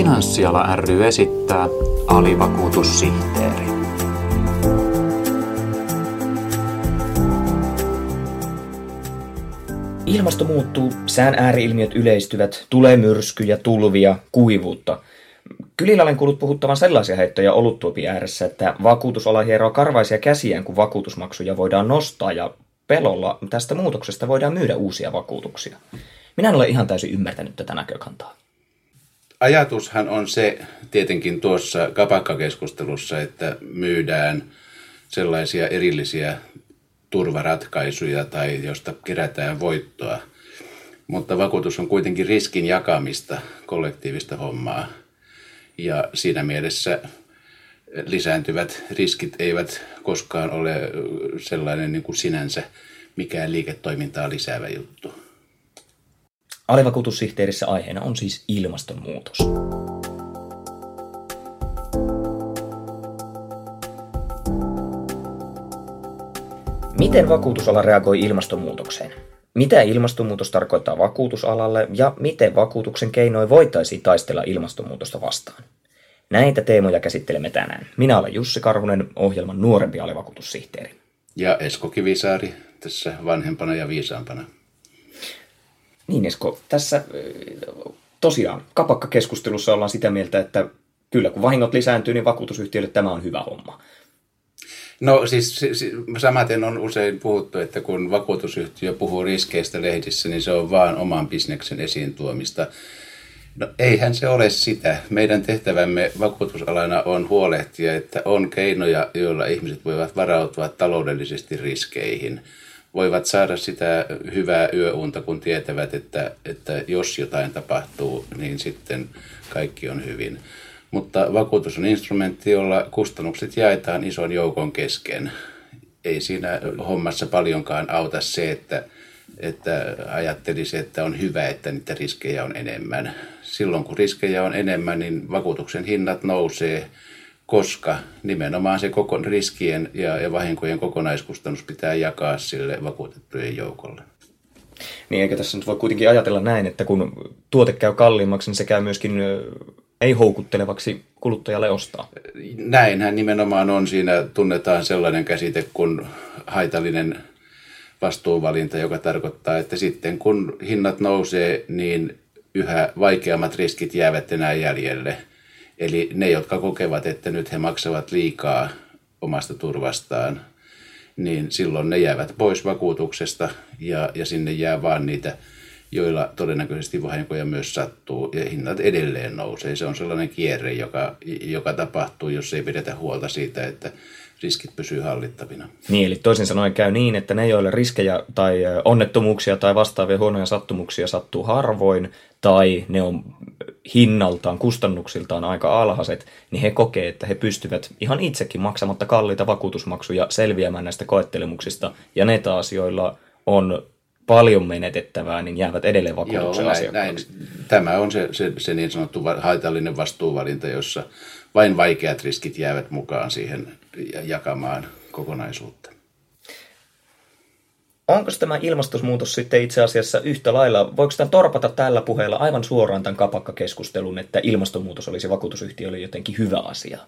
Finanssiala ry esittää alivakuutussihteeri. Ilmasto muuttuu, sään ääriilmiöt yleistyvät, tulee myrskyjä, tulvia, kuivuutta. Kylillä olen kuullut puhuttavan sellaisia heittoja oluttuopi ääressä, että vakuutusala hieroo karvaisia käsiään, kun vakuutusmaksuja voidaan nostaa ja pelolla tästä muutoksesta voidaan myydä uusia vakuutuksia. Minä en ole ihan täysin ymmärtänyt tätä näkökantaa. Ajatushan on se tietenkin tuossa kapakkakeskustelussa, että myydään sellaisia erillisiä turvaratkaisuja tai josta kerätään voittoa. Mutta vakuutus on kuitenkin riskin jakamista, kollektiivista hommaa. Ja siinä mielessä lisääntyvät riskit eivät koskaan ole sellainen niin kuin sinänsä mikään liiketoimintaa lisäävä juttu. Alivakuutussihteerissä aiheena on siis ilmastonmuutos. Miten vakuutusala reagoi ilmastonmuutokseen? Mitä ilmastonmuutos tarkoittaa vakuutusalalle ja miten vakuutuksen keinoin voitaisiin taistella ilmastonmuutosta vastaan? Näitä teemoja käsittelemme tänään. Minä olen Jussi Karhunen, ohjelman nuorempi alivakuutussihteeri. Ja Esko Kivisaari tässä vanhempana ja viisaampana. Niin Esko, tässä tosiaan kapakkakeskustelussa ollaan sitä mieltä, että kyllä kun vahingot lisääntyy, niin vakuutusyhtiöille tämä on hyvä homma. No siis samaten on usein puhuttu, että kun vakuutusyhtiö puhuu riskeistä lehdissä, niin se on vaan oman bisneksen esiin tuomista. No eihän se ole sitä. Meidän tehtävämme vakuutusalana on huolehtia, että on keinoja, joilla ihmiset voivat varautua taloudellisesti riskeihin. Voivat saada sitä hyvää yöunta, kun tietävät, että, että jos jotain tapahtuu, niin sitten kaikki on hyvin. Mutta vakuutus on instrumentti, jolla kustannukset jaetaan ison joukon kesken. Ei siinä hommassa paljonkaan auta se, että, että ajattelisi, että on hyvä, että niitä riskejä on enemmän. Silloin kun riskejä on enemmän, niin vakuutuksen hinnat nousee, koska nimenomaan se koko riskien ja, ja vahinkojen kokonaiskustannus pitää jakaa sille vakuutettujen joukolle. Niin eikö tässä nyt voi kuitenkin ajatella näin, että kun tuote käy kalliimmaksi, niin se käy myöskin ei houkuttelevaksi kuluttajalle ostaa. Näinhän nimenomaan on. Siinä tunnetaan sellainen käsite kuin haitallinen vastuuvalinta, joka tarkoittaa, että sitten kun hinnat nousee, niin yhä vaikeammat riskit jäävät enää jäljelle. Eli ne, jotka kokevat, että nyt he maksavat liikaa omasta turvastaan, niin silloin ne jäävät pois vakuutuksesta ja, ja sinne jää vaan niitä joilla todennäköisesti vahinkoja myös sattuu ja hinnat edelleen nousee. Se on sellainen kierre, joka, joka tapahtuu, jos ei pidetä huolta siitä, että riskit pysyy hallittavina. Niin, eli toisin sanoen käy niin, että ne, joille riskejä tai onnettomuuksia tai vastaavia huonoja sattumuksia sattuu harvoin, tai ne on hinnaltaan, kustannuksiltaan aika alhaiset, niin he kokee, että he pystyvät ihan itsekin maksamatta kalliita vakuutusmaksuja selviämään näistä koettelemuksista, ja ne taas, joilla on paljon menetettävää, niin jäävät edelleen vakuutuksen Joo, näin, näin. Tämä on se, se, se niin sanottu haitallinen vastuuvalinta, jossa vain vaikeat riskit jäävät mukaan siihen jakamaan kokonaisuutta. Onko tämä ilmastonmuutos sitten itse asiassa yhtä lailla, voiko tämä torpata tällä puheella aivan suoraan tämän kapakkakeskustelun, että ilmastonmuutos olisi vakuutusyhtiölle jotenkin hyvä asia?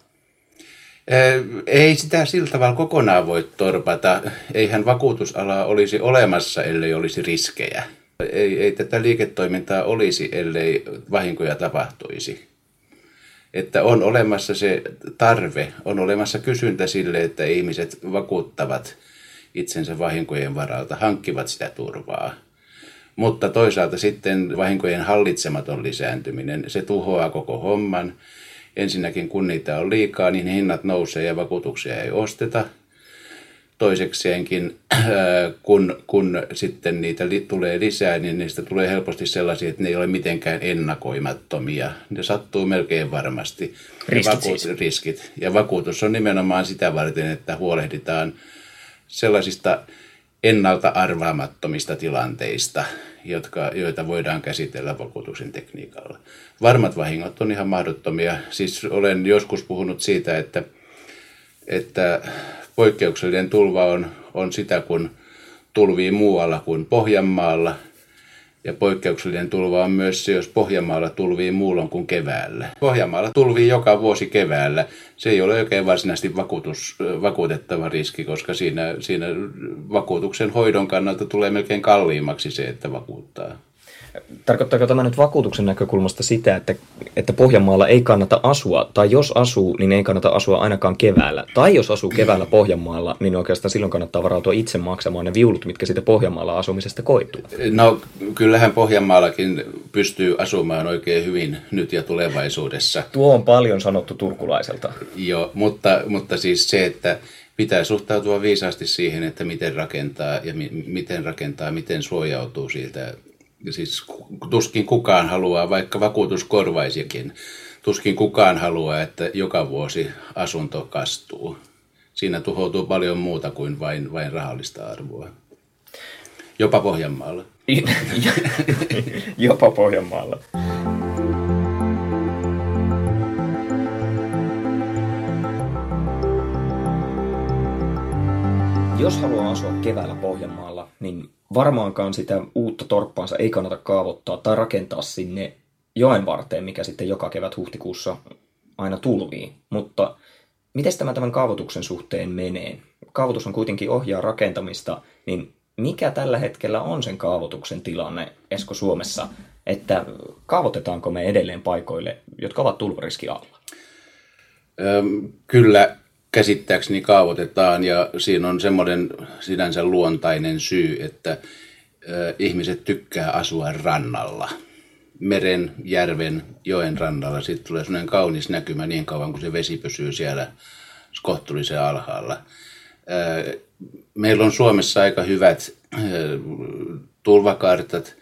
Ei sitä sillä tavalla kokonaan voi torpata. Eihän vakuutusala olisi olemassa, ellei olisi riskejä. Ei, ei tätä liiketoimintaa olisi, ellei vahinkoja tapahtuisi. Että on olemassa se tarve, on olemassa kysyntä sille, että ihmiset vakuuttavat itsensä vahinkojen varalta, hankkivat sitä turvaa. Mutta toisaalta sitten vahinkojen hallitsematon lisääntyminen, se tuhoaa koko homman ensinnäkin kun niitä on liikaa, niin hinnat nousee ja vakuutuksia ei osteta. Toisekseenkin, kun, kun sitten niitä li, tulee lisää, niin niistä tulee helposti sellaisia, että ne ei ole mitenkään ennakoimattomia. Ne sattuu melkein varmasti. Riskit, ja vakuut, siis. riskit. Ja vakuutus on nimenomaan sitä varten, että huolehditaan sellaisista ennalta arvaamattomista tilanteista, jotka, joita voidaan käsitellä vakuutuksen tekniikalla. Varmat vahingot on ihan mahdottomia. Siis olen joskus puhunut siitä, että, että poikkeuksellinen tulva on, on sitä, kun tulvii muualla kuin Pohjanmaalla. Ja poikkeuksellinen tulva on myös se, jos Pohjanmaalla tulvii muulloin kuin keväällä. Pohjanmaalla tulvii joka vuosi keväällä. Se ei ole oikein varsinaisesti vakuutus, vakuutettava riski, koska siinä, siinä vakuutuksen hoidon kannalta tulee melkein kalliimmaksi se, että vakuuttaa. Tarkoittaako tämä nyt vakuutuksen näkökulmasta sitä, että, että Pohjanmaalla ei kannata asua, tai jos asuu, niin ei kannata asua ainakaan keväällä. Tai jos asuu keväällä Pohjanmaalla, niin oikeastaan silloin kannattaa varautua itse maksamaan ne viulut, mitkä siitä Pohjanmaalla asumisesta koituu. No kyllähän Pohjanmaallakin pystyy asumaan oikein hyvin nyt ja tulevaisuudessa. Tuo on paljon sanottu turkulaiselta. Joo, mutta, mutta siis se, että pitää suhtautua viisaasti siihen, että miten rakentaa ja mi- miten rakentaa, miten suojautuu siltä siis tuskin kukaan haluaa, vaikka vakuutus korvaisikin, tuskin kukaan haluaa, että joka vuosi asunto kastuu. Siinä tuhoutuu paljon muuta kuin vain, vain rahallista arvoa. Jopa Pohjanmaalla. Jopa Pohjanmaalla. Jos haluaa asua keväällä Pohjanmaalla, niin varmaankaan sitä uutta torppaansa ei kannata kaavoittaa tai rakentaa sinne joen varteen, mikä sitten joka kevät huhtikuussa aina tulvii. Mutta miten tämä tämän kaavoituksen suhteen menee? Kaavoitus on kuitenkin ohjaa rakentamista, niin mikä tällä hetkellä on sen kaavoituksen tilanne Esko Suomessa, että kaavoitetaanko me edelleen paikoille, jotka ovat tulvariski alla? Kyllä käsittääkseni kaavoitetaan ja siinä on semmoinen sinänsä luontainen syy, että ihmiset tykkää asua rannalla. Meren, järven, joen rannalla. Sitten tulee semmoinen kaunis näkymä niin kauan, kun se vesi pysyy siellä kohtuullisen alhaalla. Meillä on Suomessa aika hyvät tulvakartat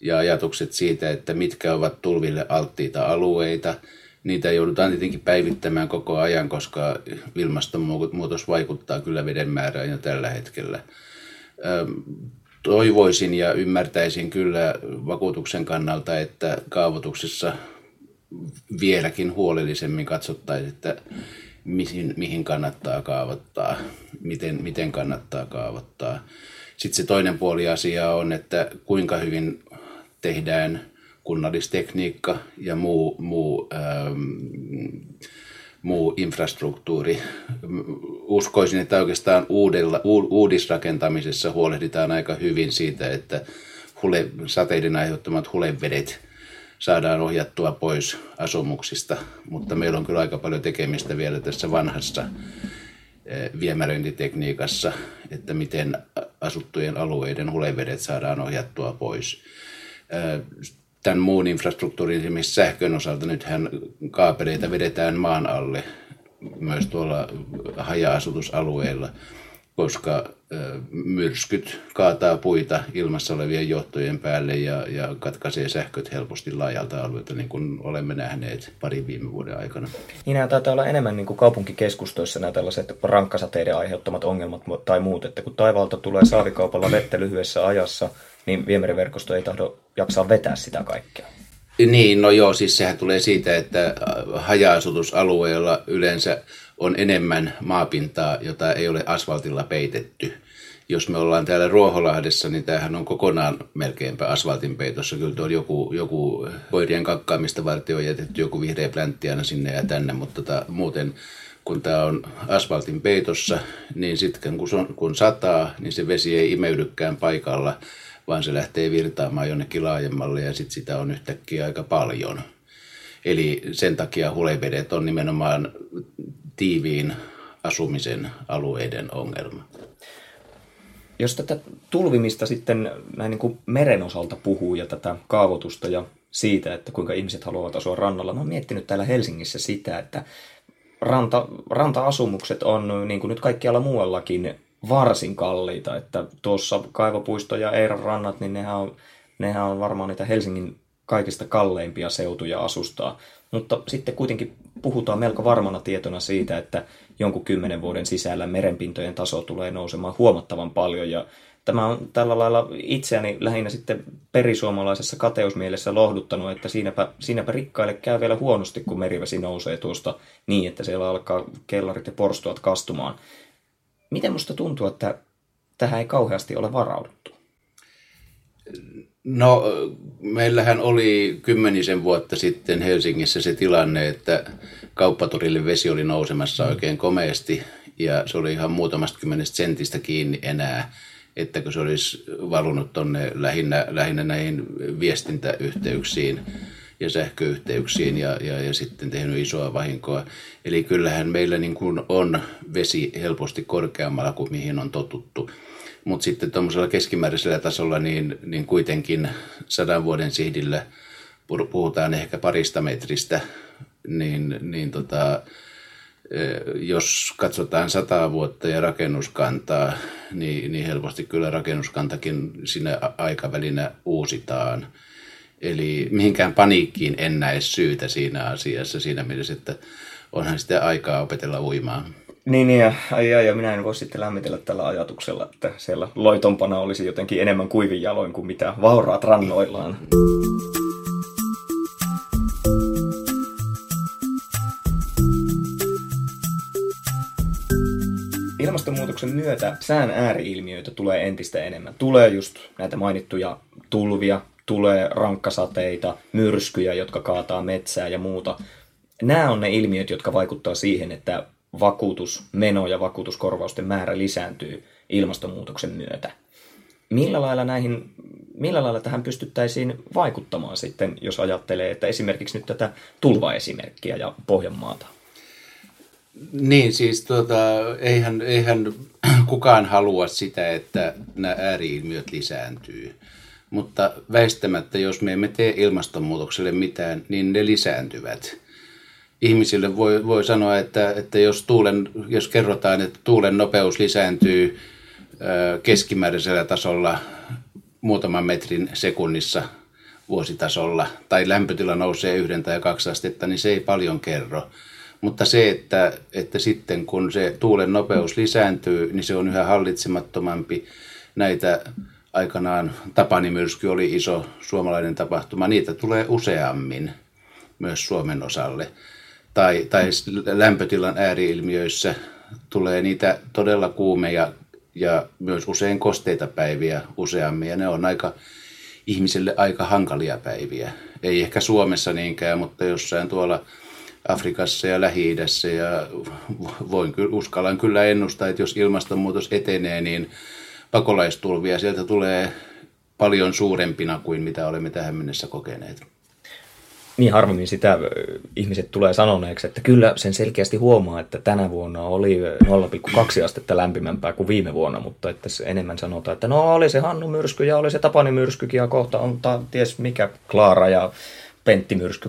ja ajatukset siitä, että mitkä ovat tulville alttiita alueita – niitä joudutaan tietenkin päivittämään koko ajan, koska ilmastonmuutos vaikuttaa kyllä veden määrään jo tällä hetkellä. Toivoisin ja ymmärtäisin kyllä vakuutuksen kannalta, että kaavoituksessa vieläkin huolellisemmin katsottaisiin, että mihin, mihin kannattaa kaavoittaa, miten, miten kannattaa kaavoittaa. Sitten se toinen puoli asiaa on, että kuinka hyvin tehdään kunnallistekniikka ja muu, muu, ähm, muu infrastruktuuri. Uskoisin, että oikeastaan uudella, uudisrakentamisessa huolehditaan aika hyvin siitä, että hule, sateiden aiheuttamat hulevedet saadaan ohjattua pois asumuksista, mutta meillä on kyllä aika paljon tekemistä vielä tässä vanhassa eh, viemäröintitekniikassa, että miten asuttujen alueiden hulevedet saadaan ohjattua pois. Tämän muun infrastruktuurin, esimerkiksi sähkön osalta, nythän kaapeleita vedetään maan alle myös tuolla haja-asutusalueilla, koska myrskyt kaataa puita ilmassa olevien johtojen päälle ja, ja katkaisee sähköt helposti laajalta alueelta, niin kuin olemme nähneet pari viime vuoden aikana. Niin nämä taitaa olla enemmän niin kuin kaupunkikeskustoissa nämä tällaiset rankkasateiden aiheuttamat ongelmat tai muut, että kun taivaalta tulee saavikaupalla vettä lyhyessä ajassa, niin viemäriverkosto ei tahdo jaksaa vetää sitä kaikkea. Niin, no joo, siis sehän tulee siitä, että äh, haja-asutusalueella yleensä on enemmän maapintaa, jota ei ole asfaltilla peitetty. Jos me ollaan täällä Ruoholahdessa, niin tämähän on kokonaan melkeinpä asfaltin peitossa. Kyllä on joku, joku koirien kakkaamista varten on jätetty joku vihreä pläntti aina sinne ja tänne, mutta tota, muuten kun tämä on asfaltin peitossa, niin sitten kun, kun sataa, niin se vesi ei imeydykään paikalla, vaan se lähtee virtaamaan jonnekin laajemmalle ja sitten sitä on yhtäkkiä aika paljon. Eli sen takia hulevedet on nimenomaan tiiviin asumisen alueiden ongelma. Jos tätä tulvimista sitten näin niin kuin meren osalta puhuu ja tätä kaavoitusta ja siitä, että kuinka ihmiset haluavat asua rannalla, mä oon miettinyt täällä Helsingissä sitä, että ranta, ranta-asumukset on niin kuin nyt kaikkialla muuallakin varsin kalliita, että tuossa Kaivopuisto ja Eiran rannat, niin nehän on, nehän on varmaan niitä Helsingin kaikista kalleimpia seutuja asustaa. Mutta sitten kuitenkin puhutaan melko varmana tietona siitä, että jonkun kymmenen vuoden sisällä merenpintojen taso tulee nousemaan huomattavan paljon ja tämä on tällä lailla itseäni lähinnä sitten perisuomalaisessa kateusmielessä lohduttanut, että siinäpä, siinäpä rikkaille käy vielä huonosti, kun merivesi nousee tuosta niin, että siellä alkaa kellarit ja porstuat kastumaan. Miten musta tuntuu, että tähän ei kauheasti ole varauduttu? No, meillähän oli kymmenisen vuotta sitten Helsingissä se tilanne, että kauppatorille vesi oli nousemassa oikein komeasti ja se oli ihan muutamasta kymmenestä sentistä kiinni enää, että kun se olisi valunut tuonne lähinnä, lähinnä näihin viestintäyhteyksiin ja sähköyhteyksiin ja, ja, ja sitten tehnyt isoa vahinkoa. Eli kyllähän meillä niin kuin on vesi helposti korkeammalla kuin mihin on totuttu. Mutta sitten tuommoisella keskimääräisellä tasolla niin, niin kuitenkin sadan vuoden sihdillä puhutaan ehkä parista metristä, niin, niin tota, eh, jos katsotaan sata vuotta ja rakennuskantaa, niin, niin helposti kyllä rakennuskantakin siinä aikavälinä uusitaan. Eli mihinkään paniikkiin en näe syytä siinä asiassa siinä mielessä, että onhan sitä aikaa opetella uimaan. Niin, niin ja, ja, ja minä en voi sitten lämmitellä tällä ajatuksella, että siellä loitompana olisi jotenkin enemmän kuivin jaloin kuin mitä vauraat rannoillaan. Ilmastonmuutoksen myötä sään ääriilmiöitä tulee entistä enemmän. Tulee just näitä mainittuja tulvia, tulee rankkasateita, myrskyjä, jotka kaataa metsää ja muuta. Nämä on ne ilmiöt, jotka vaikuttaa siihen, että vakuutusmeno ja vakuutuskorvausten määrä lisääntyy ilmastonmuutoksen myötä. Millä lailla, näihin, millä lailla tähän pystyttäisiin vaikuttamaan sitten, jos ajattelee, että esimerkiksi nyt tätä tulvaesimerkkiä ja Pohjanmaata? Niin, siis tuota, eihän, eihän kukaan halua sitä, että nämä ääriilmiöt lisääntyy. Mutta väistämättä, jos me emme tee ilmastonmuutokselle mitään, niin ne lisääntyvät ihmisille voi, voi sanoa, että, että jos, tuulen, jos kerrotaan, että tuulen nopeus lisääntyy keskimääräisellä tasolla muutaman metrin sekunnissa vuositasolla, tai lämpötila nousee yhden tai kaksi astetta, niin se ei paljon kerro. Mutta se, että, että sitten kun se tuulen nopeus lisääntyy, niin se on yhä hallitsemattomampi. Näitä aikanaan Tapanimyrsky oli iso suomalainen tapahtuma, niitä tulee useammin myös Suomen osalle. Tai, tai lämpötilan ääriilmiöissä tulee niitä todella kuumeja ja myös usein kosteita päiviä useammin. Ja ne on aika ihmiselle aika hankalia päiviä. Ei ehkä Suomessa niinkään, mutta jossain tuolla Afrikassa ja Lähi-idässä. Ja voin, uskallan kyllä ennustaa, että jos ilmastonmuutos etenee, niin pakolaistulvia. Sieltä tulee paljon suurempina kuin mitä olemme tähän mennessä kokeneet. Niin harvemmin sitä ihmiset tulee sanoneeksi, että kyllä sen selkeästi huomaa, että tänä vuonna oli 0,2 astetta lämpimämpää kuin viime vuonna, mutta että enemmän sanotaan, että no oli se Hannu myrsky ja oli se Tapani myrskykin ja kohta on ta, ties mikä Klaara ja Pentti myrsky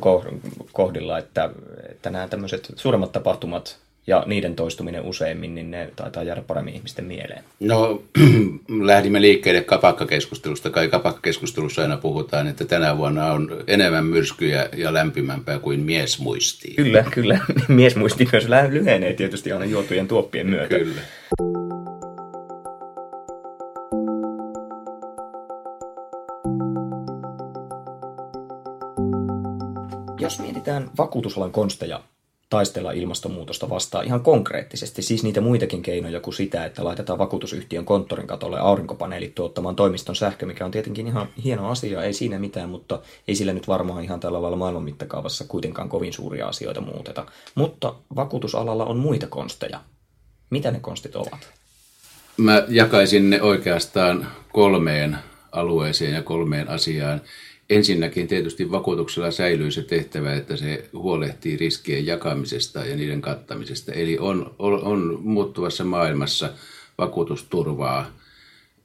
kohdilla, että, että nämä tämmöiset suuremmat tapahtumat ja niiden toistuminen useimmin, niin ne taitaa jäädä paremmin ihmisten mieleen. No, lähdimme liikkeelle kapakkakeskustelusta. Kai kapakkakeskustelussa aina puhutaan, että tänä vuonna on enemmän myrskyjä ja lämpimämpää kuin mies muistii. Kyllä, kyllä. Mies muistii myös lyhenee tietysti aina juotujen tuoppien myötä. Kyllä. Jos mietitään vakuutusalan konsteja taistella ilmastonmuutosta vastaan ihan konkreettisesti, siis niitä muitakin keinoja kuin sitä, että laitetaan vakuutusyhtiön konttorin katolle aurinkopaneelit tuottamaan toimiston sähkö, mikä on tietenkin ihan hieno asia, ei siinä mitään, mutta ei sillä nyt varmaan ihan tällä lailla maailman mittakaavassa kuitenkaan kovin suuria asioita muuteta. Mutta vakuutusalalla on muita konsteja. Mitä ne konstit ovat? Mä jakaisin ne oikeastaan kolmeen alueeseen ja kolmeen asiaan. Ensinnäkin tietysti vakuutuksella säilyy se tehtävä, että se huolehtii riskien jakamisesta ja niiden kattamisesta. Eli on, on, on muuttuvassa maailmassa vakuutusturvaa,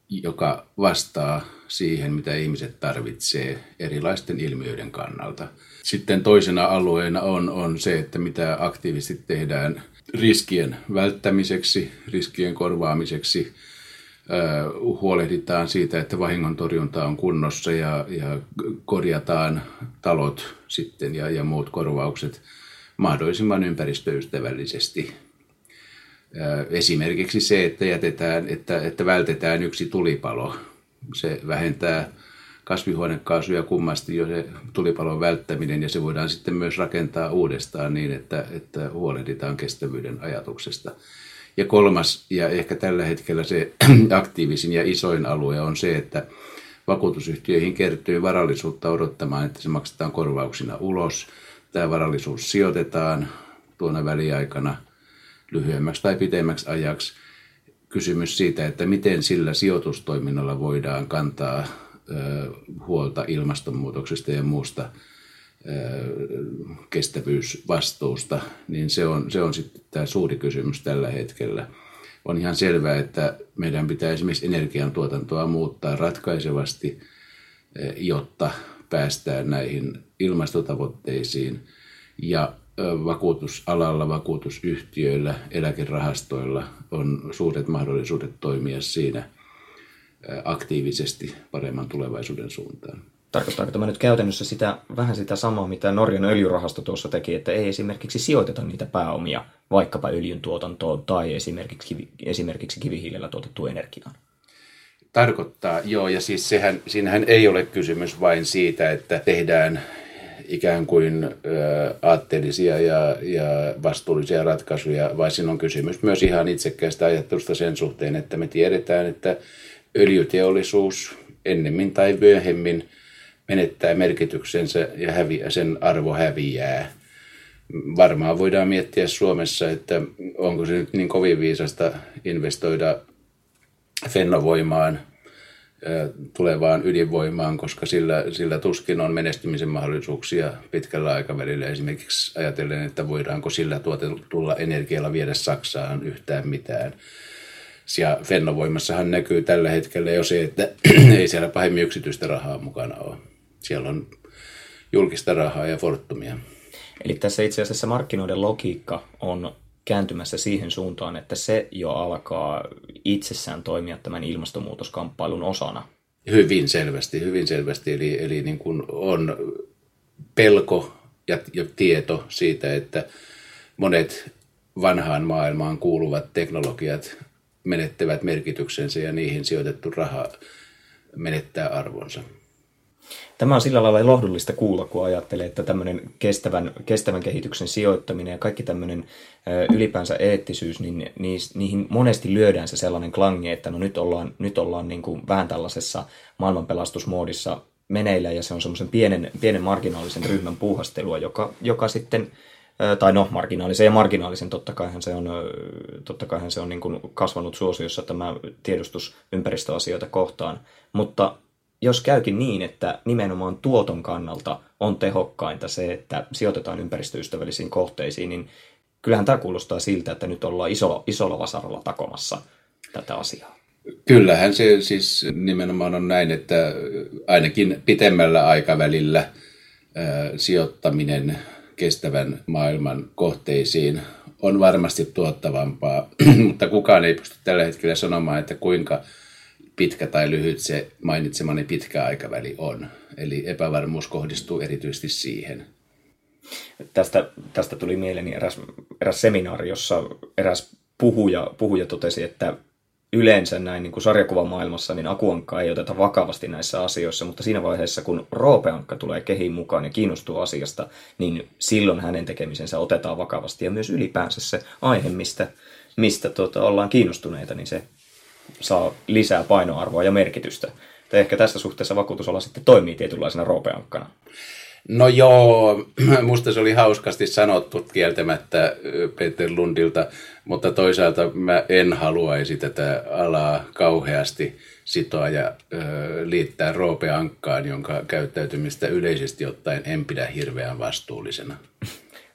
joka vastaa siihen, mitä ihmiset tarvitsee erilaisten ilmiöiden kannalta. Sitten toisena alueena on, on se, että mitä aktiivisesti tehdään riskien välttämiseksi, riskien korvaamiseksi – huolehditaan siitä, että vahingontorjunta on kunnossa ja, ja korjataan talot sitten ja, ja muut korvaukset mahdollisimman ympäristöystävällisesti. Esimerkiksi se, että, jätetään, että, että vältetään yksi tulipalo. Se vähentää kasvihuonekaasuja kummasti jo se tulipalon välttäminen ja se voidaan sitten myös rakentaa uudestaan niin, että, että huolehditaan kestävyyden ajatuksesta. Ja kolmas ja ehkä tällä hetkellä se aktiivisin ja isoin alue on se, että vakuutusyhtiöihin kertyy varallisuutta odottamaan, että se maksetaan korvauksina ulos. Tämä varallisuus sijoitetaan tuona väliaikana lyhyemmäksi tai pitemmäksi ajaksi. Kysymys siitä, että miten sillä sijoitustoiminnalla voidaan kantaa huolta ilmastonmuutoksesta ja muusta kestävyysvastuusta, niin se on, se on sitten tämä suuri kysymys tällä hetkellä. On ihan selvää, että meidän pitää esimerkiksi energiantuotantoa muuttaa ratkaisevasti, jotta päästään näihin ilmastotavoitteisiin. Ja vakuutusalalla, vakuutusyhtiöillä, eläkerahastoilla on suuret mahdollisuudet toimia siinä aktiivisesti paremman tulevaisuuden suuntaan. Tarkoittaako tämä nyt käytännössä sitä, vähän sitä samaa, mitä Norjan öljyrahasto tuossa teki, että ei esimerkiksi sijoiteta niitä pääomia vaikkapa öljyn tuotantoon tai esimerkiksi, esimerkiksi kivihiilellä tuotettuun energiaan? Tarkoittaa, joo, ja siis sehän, siinähän ei ole kysymys vain siitä, että tehdään ikään kuin ä, aatteellisia ja, ja vastuullisia ratkaisuja, vaan siinä on kysymys myös ihan itsekkäästä ajattelusta sen suhteen, että me tiedetään, että öljyteollisuus ennemmin tai myöhemmin menettää merkityksensä ja häviää, sen arvo häviää. Varmaan voidaan miettiä Suomessa, että onko se nyt niin kovin viisasta investoida fennovoimaan, tulevaan ydinvoimaan, koska sillä, sillä tuskin on menestymisen mahdollisuuksia pitkällä aikavälillä. Esimerkiksi ajatellen, että voidaanko sillä tuotetulla energialla viedä Saksaan yhtään mitään. Ja Fennovoimassahan näkyy tällä hetkellä jo se, että ei siellä pahemmin yksityistä rahaa mukana ole. Siellä on julkista rahaa ja fortumia. Eli tässä itse asiassa markkinoiden logiikka on kääntymässä siihen suuntaan, että se jo alkaa itsessään toimia tämän ilmastonmuutoskamppailun osana. Hyvin selvästi, hyvin selvästi. Eli, eli niin kuin on pelko ja, ja tieto siitä, että monet vanhaan maailmaan kuuluvat teknologiat menettävät merkityksensä ja niihin sijoitettu raha menettää arvonsa. Tämä on sillä lailla lohdullista kuulla, kun ajattelee, että tämmöinen kestävän, kestävän kehityksen sijoittaminen ja kaikki tämmöinen ylipäänsä eettisyys, niin niihin monesti lyödään se sellainen klangi, että no nyt ollaan, nyt ollaan niin kuin vähän tällaisessa maailmanpelastusmoodissa meneillä ja se on semmoisen pienen, pienen marginaalisen ryhmän puuhastelua, joka, joka sitten tai no, marginaalisen ja marginaalisen, totta kaihan se on, totta kaihan se on niin kuin kasvanut suosiossa tämä tiedostus ympäristöasioita kohtaan, mutta jos käykin niin, että nimenomaan tuoton kannalta on tehokkainta se, että sijoitetaan ympäristöystävällisiin kohteisiin, niin kyllähän tämä kuulostaa siltä, että nyt ollaan isolla, isolla vasaralla takomassa tätä asiaa. Kyllähän se siis nimenomaan on näin, että ainakin pitemmällä aikavälillä sijoittaminen kestävän maailman kohteisiin on varmasti tuottavampaa, mutta kukaan ei pysty tällä hetkellä sanomaan, että kuinka pitkä tai lyhyt se mainitsemani pitkä aikaväli on. Eli epävarmuus kohdistuu erityisesti siihen. Tästä, tästä tuli mieleeni eräs, eräs seminaari, jossa eräs puhuja, puhuja totesi, että yleensä näin niin kuin sarjakuvamaailmassa niin Akuankka ei oteta vakavasti näissä asioissa, mutta siinä vaiheessa, kun Roopeankka tulee kehiin mukaan ja kiinnostuu asiasta, niin silloin hänen tekemisensä otetaan vakavasti ja myös ylipäänsä se aihe, mistä, mistä tuota, ollaan kiinnostuneita, niin se saa lisää painoarvoa ja merkitystä. Tai ehkä tässä suhteessa vakuutusala sitten toimii tietynlaisena roopeankkana. No joo, musta se oli hauskasti sanottu kieltämättä Peter Lundilta, mutta toisaalta mä en haluaisi tätä alaa kauheasti sitoa ja ö, liittää roopeankkaan, jonka käyttäytymistä yleisesti ottaen en pidä hirveän vastuullisena.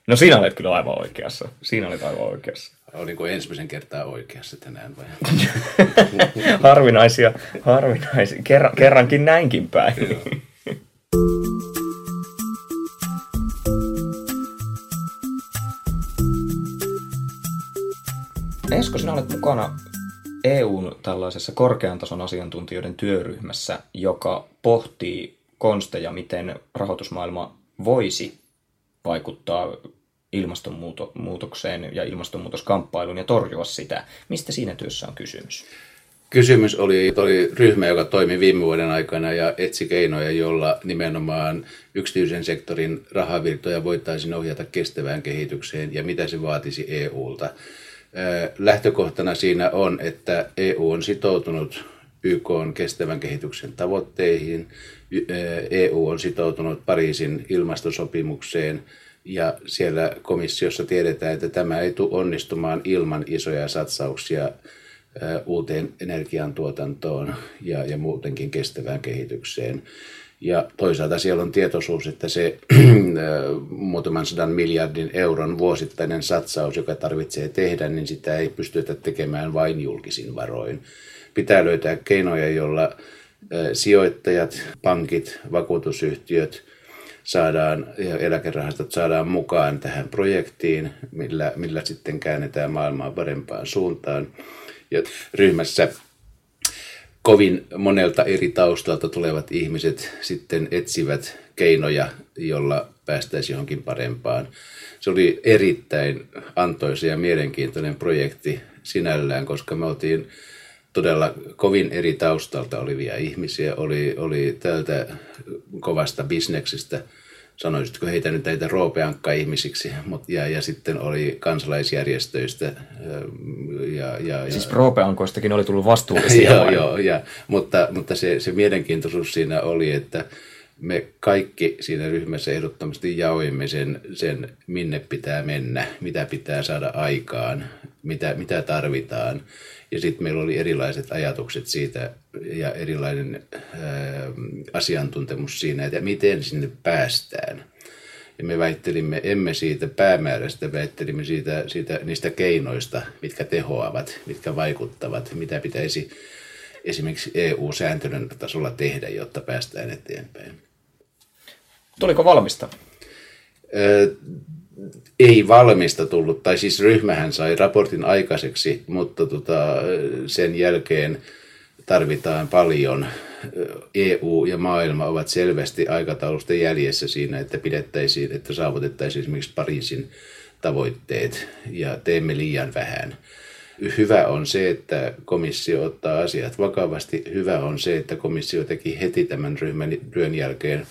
No siinä olet kyllä aivan oikeassa. Siinä olet aivan oikeassa. Oliko ensimmäisen kertaa oikeassa tänään vai? harvinaisia, harvinaisia. Kerran, kerrankin näinkin päin. Esko, sinä olet mukana EUn tällaisessa korkean tason asiantuntijoiden työryhmässä, joka pohtii konsteja, miten rahoitusmaailma voisi vaikuttaa ilmastonmuutokseen ja ilmastonmuutoskamppailuun ja torjua sitä. Mistä siinä työssä on kysymys? Kysymys oli, oli ryhmä, joka toimi viime vuoden aikana ja etsi keinoja, jolla nimenomaan yksityisen sektorin rahavirtoja voitaisiin ohjata kestävään kehitykseen ja mitä se vaatisi EUlta. Lähtökohtana siinä on, että EU on sitoutunut YK on kestävän kehityksen tavoitteihin. EU on sitoutunut Pariisin ilmastosopimukseen ja siellä komissiossa tiedetään, että tämä ei tule onnistumaan ilman isoja satsauksia uuteen energiantuotantoon ja, ja muutenkin kestävään kehitykseen. Ja toisaalta siellä on tietoisuus, että se muutaman sadan miljardin euron vuosittainen satsaus, joka tarvitsee tehdä, niin sitä ei pystytä tekemään vain julkisin varoin. Pitää löytää keinoja, joilla sijoittajat, pankit, vakuutusyhtiöt saadaan ja eläkerahastot saadaan mukaan tähän projektiin, millä, millä sitten käännetään maailmaa parempaan suuntaan. Ja ryhmässä kovin monelta eri taustalta tulevat ihmiset sitten etsivät keinoja, jolla päästäisiin johonkin parempaan. Se oli erittäin antoisa ja mielenkiintoinen projekti sinällään, koska me oltiin todella kovin eri taustalta olivia ihmisiä. Oli, oli tältä kovasta bisneksestä, sanoisitko heitä nyt näitä roopeankka-ihmisiksi, mutta, ja, ja sitten oli kansalaisjärjestöistä. Ja, ja, ja, siis roopeankoistakin oli tullut vastuullisia. joo, joo ja, mutta, mutta se, se mielenkiintoisuus siinä oli, että me kaikki siinä ryhmässä ehdottomasti jaoimme sen, sen, minne pitää mennä, mitä pitää saada aikaan, mitä, mitä tarvitaan. Ja sitten meillä oli erilaiset ajatukset siitä ja erilainen ää, asiantuntemus siinä, että miten sinne päästään. Ja me väittelimme emme siitä päämäärästä, väittelimme siitä, siitä, niistä keinoista, mitkä tehoavat, mitkä vaikuttavat, mitä pitäisi esimerkiksi EU-sääntelyn tasolla tehdä, jotta päästään eteenpäin. Tuliko valmista? Öö, ei valmista tullut, tai siis ryhmähän sai raportin aikaiseksi, mutta tota, sen jälkeen tarvitaan paljon. EU ja maailma ovat selvästi aikataulusta jäljessä siinä, että pidettäisiin, että saavutettaisiin esimerkiksi Pariisin tavoitteet ja teemme liian vähän. Hyvä on se, että komissio ottaa asiat vakavasti. Hyvä on se, että komissio teki heti tämän ryhmän työn jälkeen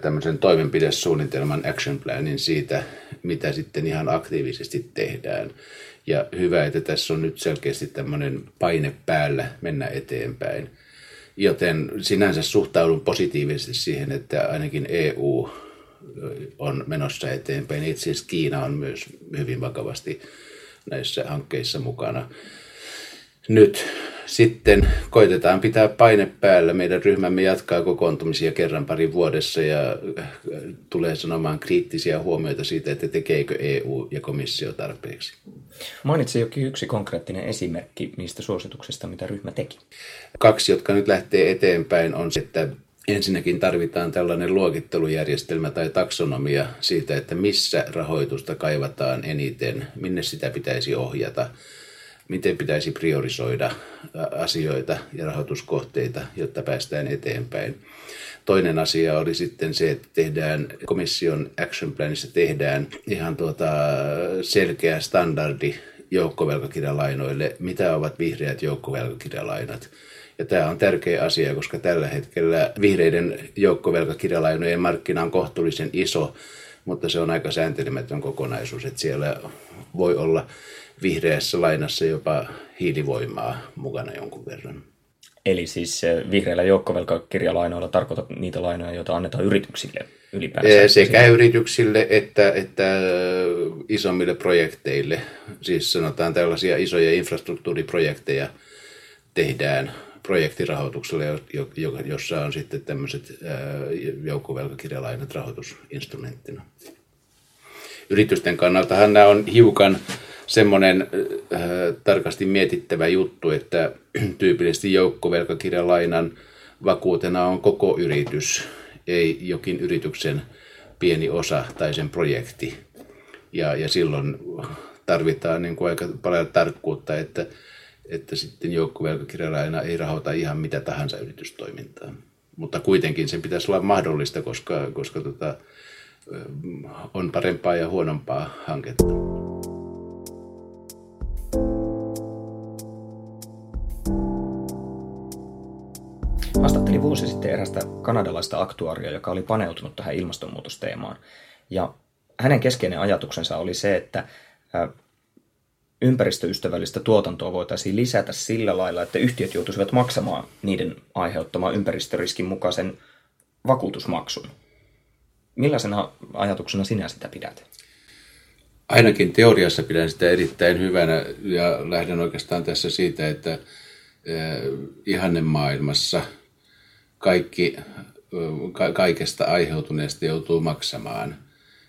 tämmöisen toimenpidesuunnitelman action planin siitä, mitä sitten ihan aktiivisesti tehdään. Ja hyvä, että tässä on nyt selkeästi tämmöinen paine päällä mennä eteenpäin. Joten sinänsä suhtaudun positiivisesti siihen, että ainakin EU on menossa eteenpäin. Itse asiassa Kiina on myös hyvin vakavasti näissä hankkeissa mukana. Nyt sitten koitetaan pitää paine päällä. Meidän ryhmämme jatkaa kokoontumisia kerran pari vuodessa ja äh, tulee sanomaan kriittisiä huomioita siitä, että tekeekö EU ja komissio tarpeeksi. Mainitsi jokin yksi konkreettinen esimerkki niistä suosituksista, mitä ryhmä teki. Kaksi, jotka nyt lähtee eteenpäin, on se, että Ensinnäkin tarvitaan tällainen luokittelujärjestelmä tai taksonomia siitä, että missä rahoitusta kaivataan eniten, minne sitä pitäisi ohjata – miten pitäisi priorisoida asioita ja rahoituskohteita, jotta päästään eteenpäin. Toinen asia oli sitten se, että tehdään komission action planissa tehdään ihan tuota selkeä standardi joukkovelkakirjalainoille, mitä ovat vihreät joukkovelkakirjalainat. Ja tämä on tärkeä asia, koska tällä hetkellä vihreiden joukkovelkakirjalainojen markkina on kohtuullisen iso, mutta se on aika sääntelemätön kokonaisuus, että siellä voi olla vihreässä lainassa jopa hiilivoimaa mukana jonkun verran. Eli siis vihreillä joukkovelkakirjalainoilla tarkoitat niitä lainoja, joita annetaan yrityksille ylipäätään? Sekä yrityksille että, että isommille projekteille. Siis sanotaan tällaisia isoja infrastruktuuriprojekteja tehdään projektirahoituksella, jossa on sitten tämmöiset joukkovelkakirjalainat rahoitusinstrumenttina. Yritysten kannaltahan nämä on hiukan semmoinen äh, tarkasti mietittävä juttu, että tyypillisesti joukkovelkakirjalainan vakuutena on koko yritys, ei jokin yrityksen pieni osa tai sen projekti. Ja, ja silloin tarvitaan niin kuin aika paljon tarkkuutta, että, että sitten joukkovelkakirjalaina ei rahoita ihan mitä tahansa yritystoimintaa. Mutta kuitenkin sen pitäisi olla mahdollista, koska, koska tota, on parempaa ja huonompaa hanketta. Haastattelin vuosi sitten erästä kanadalaista aktuaria, joka oli paneutunut tähän ilmastonmuutosteemaan. Ja hänen keskeinen ajatuksensa oli se, että ympäristöystävällistä tuotantoa voitaisiin lisätä sillä lailla, että yhtiöt joutuisivat maksamaan niiden aiheuttamaan ympäristöriskin mukaisen vakuutusmaksun. Millaisena ajatuksena sinä sitä pidät? Ainakin teoriassa pidän sitä erittäin hyvänä ja lähden oikeastaan tässä siitä, että ihanne kaikki, kaikesta aiheutuneesta joutuu maksamaan.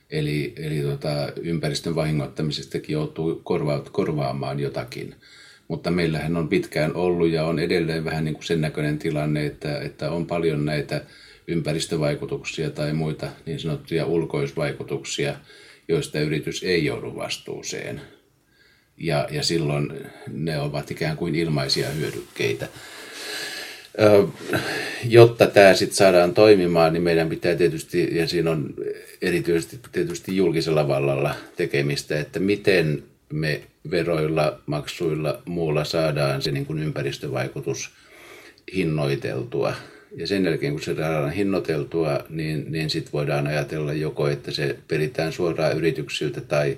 Eli, eli tota, ympäristön vahingoittamisestakin joutuu korva, korvaamaan jotakin. Mutta meillähän on pitkään ollut ja on edelleen vähän niin kuin sen näköinen tilanne, että, että on paljon näitä ympäristövaikutuksia tai muita niin sanottuja ulkoisvaikutuksia, joista yritys ei joudu vastuuseen. Ja, ja silloin ne ovat ikään kuin ilmaisia hyödykkeitä. Jotta tämä sitten saadaan toimimaan, niin meidän pitää tietysti, ja siinä on erityisesti tietysti julkisella vallalla tekemistä, että miten me veroilla, maksuilla, muulla saadaan se niin kuin ympäristövaikutus hinnoiteltua – ja sen jälkeen, kun se saadaan hinnoiteltua, niin, niin sitten voidaan ajatella joko, että se peritään suoraan yrityksiltä tai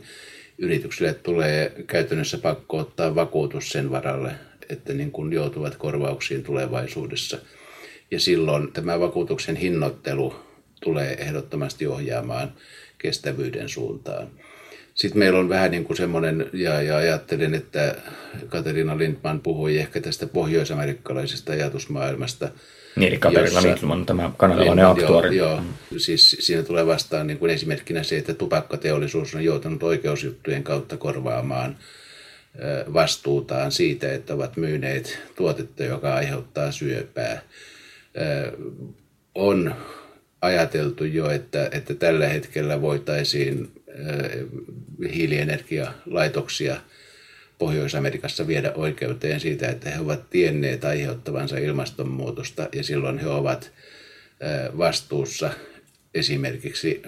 yrityksille tulee käytännössä pakko ottaa vakuutus sen varalle, että niin kun joutuvat korvauksiin tulevaisuudessa. Ja silloin tämä vakuutuksen hinnoittelu tulee ehdottomasti ohjaamaan kestävyyden suuntaan. Sitten meillä on vähän niin kuin semmoinen, ja, ja ajattelen, että Katerina Lindman puhui ehkä tästä pohjoisamerikkalaisesta ajatusmaailmasta – niin, eli Katerina Lindman, tämä kanadalainen aktuari. Joo, joo, siis siinä tulee vastaan niin kuin esimerkkinä se, että tupakkateollisuus on joutunut oikeusjuttujen kautta korvaamaan vastuutaan siitä, että ovat myyneet tuotetta, joka aiheuttaa syöpää. On ajateltu jo, että, että tällä hetkellä voitaisiin hiilienergialaitoksia – Pohjois-Amerikassa viedä oikeuteen siitä, että he ovat tienneet aiheuttavansa ilmastonmuutosta ja silloin he ovat vastuussa esimerkiksi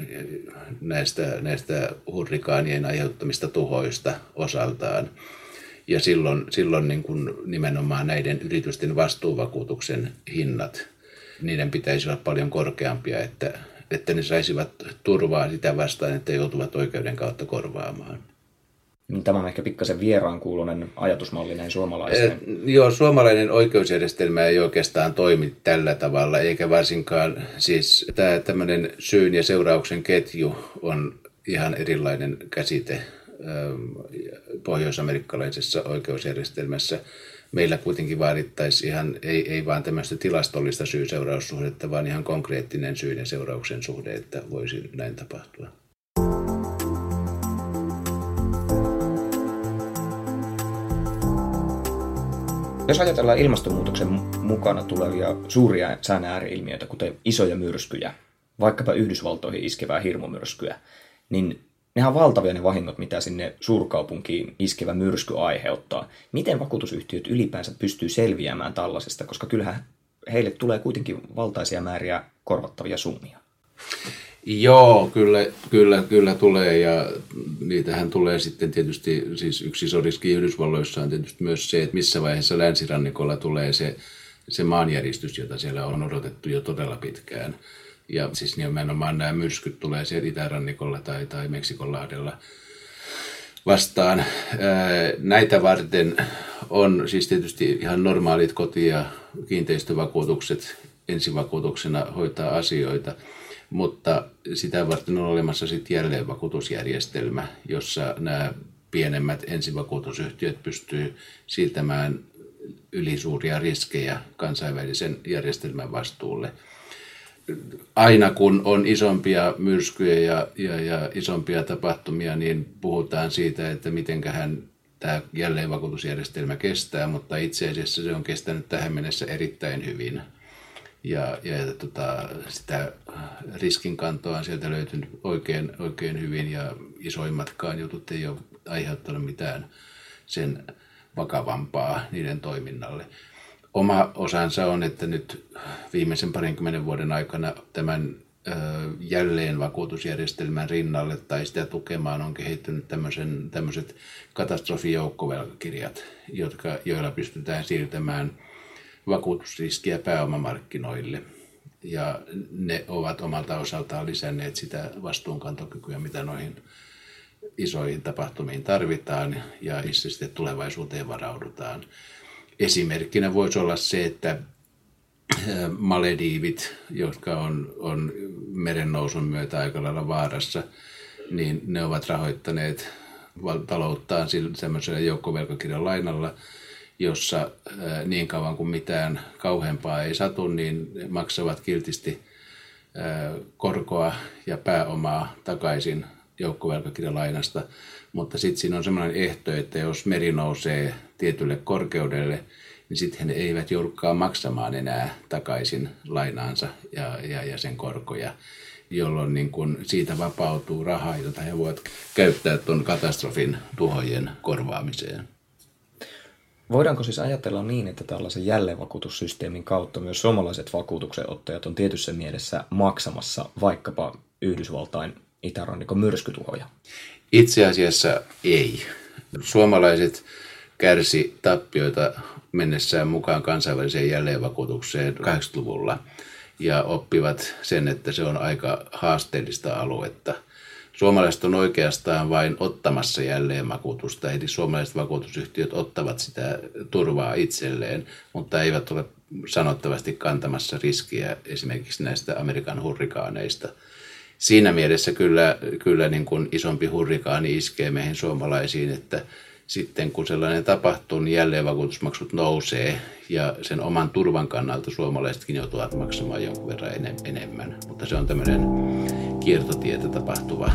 näistä, näistä hurrikaanien aiheuttamista tuhoista osaltaan. Ja silloin, silloin niin kuin nimenomaan näiden yritysten vastuuvakuutuksen hinnat, niiden pitäisi olla paljon korkeampia, että, että ne saisivat turvaa sitä vastaan, että joutuvat oikeuden kautta korvaamaan niin tämä on ehkä pikkasen vieraankuulunen ajatusmalli näin suomalaiseen. Eh, joo, suomalainen oikeusjärjestelmä ei oikeastaan toimi tällä tavalla, eikä varsinkaan siis tämä tämmöinen syyn ja seurauksen ketju on ihan erilainen käsite pohjoisamerikkalaisessa oikeusjärjestelmässä. Meillä kuitenkin vaadittaisi ihan, ei, ei vaan tämmöistä tilastollista syy-seuraussuhdetta, vaan ihan konkreettinen syyn ja seurauksen suhde, että voisi näin tapahtua. Jos ajatellaan ilmastonmuutoksen mukana tulevia suuria sään ääriilmiöitä, kuten isoja myrskyjä, vaikkapa Yhdysvaltoihin iskevää hirmumyrskyä, niin nehän on valtavia ne vahingot, mitä sinne suurkaupunkiin iskevä myrsky aiheuttaa. Miten vakuutusyhtiöt ylipäänsä pystyy selviämään tällaisesta, koska kyllähän heille tulee kuitenkin valtaisia määriä korvattavia summia. Joo, kyllä, kyllä, kyllä tulee ja niitähän tulee sitten tietysti, siis yksi iso riski Yhdysvalloissa on tietysti myös se, että missä vaiheessa länsirannikolla tulee se, se maanjäristys, jota siellä on odotettu jo todella pitkään. Ja siis nimenomaan nämä myrskyt tulee siellä itärannikolla tai, tai Meksikonlahdella vastaan. Näitä varten on siis tietysti ihan normaalit koti- ja kiinteistövakuutukset ensivakuutuksena hoitaa asioita – mutta sitä varten on olemassa sitten jälleen vakuutusjärjestelmä, jossa nämä pienemmät ensivakuutusyhtiöt pystyy siirtämään ylisuuria riskejä kansainvälisen järjestelmän vastuulle. Aina kun on isompia myrskyjä ja, ja, ja isompia tapahtumia, niin puhutaan siitä, että mitenköhän tämä jälleenvakuutusjärjestelmä kestää, mutta itse asiassa se on kestänyt tähän mennessä erittäin hyvin – ja, ja tota, sitä riskinkantoa on sieltä löytynyt oikein, oikein hyvin ja isoimmatkaan jutut ei ole aiheuttanut mitään sen vakavampaa niiden toiminnalle. Oma osansa on, että nyt viimeisen parinkymmenen vuoden aikana tämän jälleen vakuutusjärjestelmän rinnalle tai sitä tukemaan on kehittynyt tämmöiset katastrofijoukkovelkakirjat, jotka, joilla pystytään siirtämään – vakuutusriskiä pääomamarkkinoille. Ja ne ovat omalta osaltaan lisänneet sitä vastuunkantokykyä, mitä noihin isoihin tapahtumiin tarvitaan ja sitten tulevaisuuteen varaudutaan. Esimerkkinä voisi olla se, että Malediivit, jotka on, on merennousun myötä aika lailla vaarassa, niin ne ovat rahoittaneet talouttaan semmoisella joukkovelkakirjan lainalla, jossa niin kauan kuin mitään kauheampaa ei satu, niin maksavat kiltisti korkoa ja pääomaa takaisin joukkovelkakirjalainasta, mutta sitten siinä on semmoinen ehto, että jos meri nousee tietylle korkeudelle, niin sitten he eivät joudukaan maksamaan enää takaisin lainaansa ja, ja, ja sen korkoja, jolloin niin kun siitä vapautuu rahaa, jota he voivat käyttää tuon katastrofin tuhojen korvaamiseen. Voidaanko siis ajatella niin, että tällaisen jälleenvakuutussysteemin kautta myös suomalaiset vakuutuksenottajat on tietyssä mielessä maksamassa vaikkapa Yhdysvaltain itärannikon myrskytuhoja? Itse asiassa ei. Suomalaiset kärsi tappioita mennessään mukaan kansainväliseen jälleenvakuutukseen 80-luvulla ja oppivat sen, että se on aika haasteellista aluetta. Suomalaiset on oikeastaan vain ottamassa jälleenvakuutusta, eli suomalaiset vakuutusyhtiöt ottavat sitä turvaa itselleen, mutta eivät ole sanottavasti kantamassa riskiä esimerkiksi näistä Amerikan hurrikaaneista. Siinä mielessä kyllä, kyllä niin kuin isompi hurrikaani iskee meihin suomalaisiin, että sitten kun sellainen tapahtuu, niin jälleen vakuutusmaksut nousee ja sen oman turvan kannalta suomalaisetkin joutuvat maksamaan jonkun verran enemmän. Mutta se on tämmöinen kiertotietä tapahtuva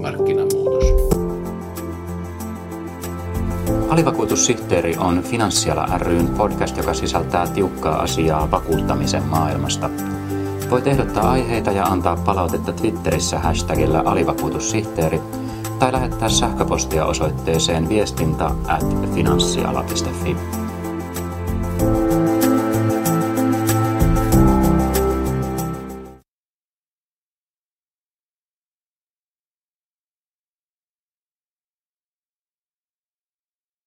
markkinamuutos. Alivakuutussihteeri on Finanssiala ryn podcast, joka sisältää tiukkaa asiaa vakuuttamisen maailmasta. Voit ehdottaa aiheita ja antaa palautetta Twitterissä hashtagillä alivakuutussihteeri – tai lähettää sähköpostia osoitteeseen viestintä at finanssiala.fi.